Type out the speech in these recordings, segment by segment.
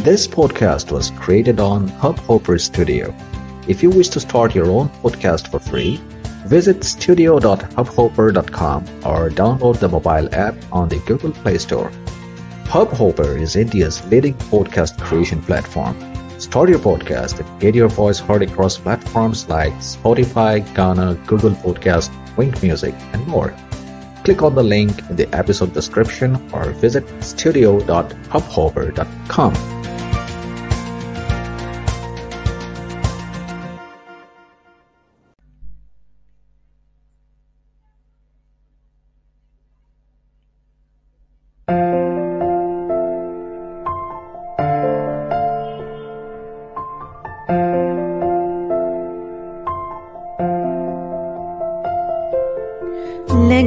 This podcast was created on Hubhopper Studio. If you wish to start your own podcast for free, visit studio.hubhopper.com or download the mobile app on the Google Play Store. Hubhopper is India's leading podcast creation platform. Start your podcast and get your voice heard across platforms like Spotify, Gaana, Google Podcast, Wynk Music, and more. Click on the link in the episode description or visit studio.hubhopper.com.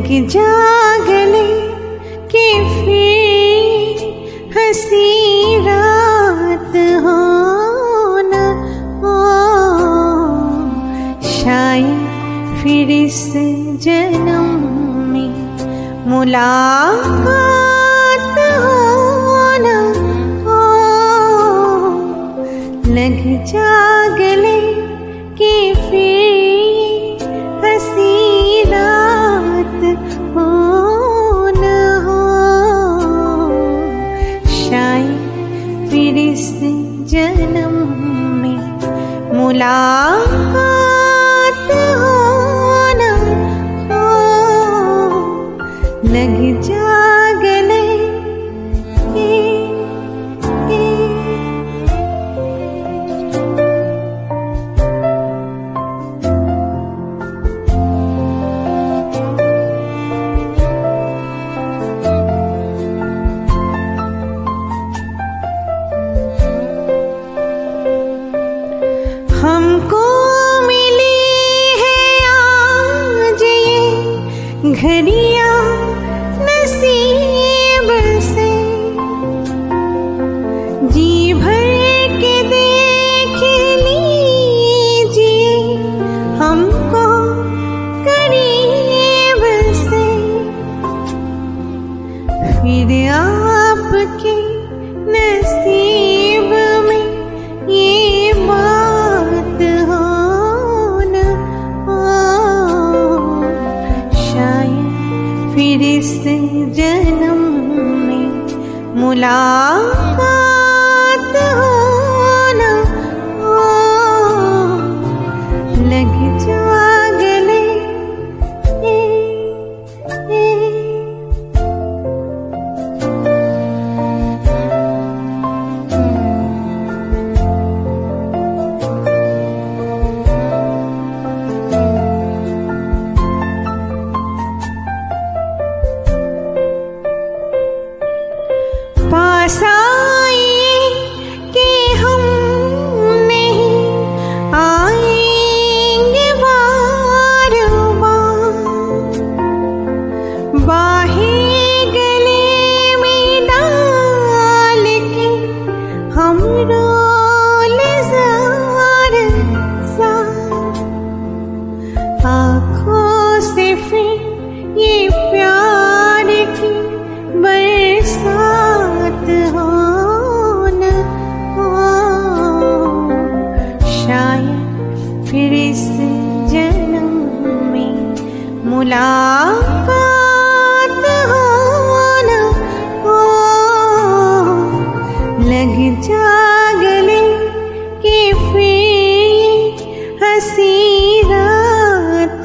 लग जा गले के फिर हँसी रात हो न हो। शायद फिर इस जन्म में मुलाकात हो न हो। लग जा गले के फिर ये नसीब से जी भर के देख लीजिए हमको करीब से। फिर आपके नसीब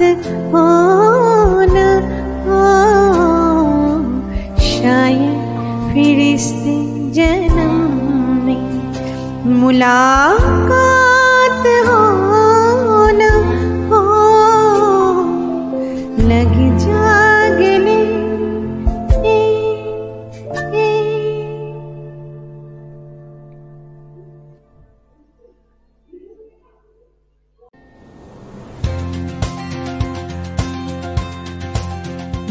रात हो न हो शायद फिर इस जन्म में मुलाकात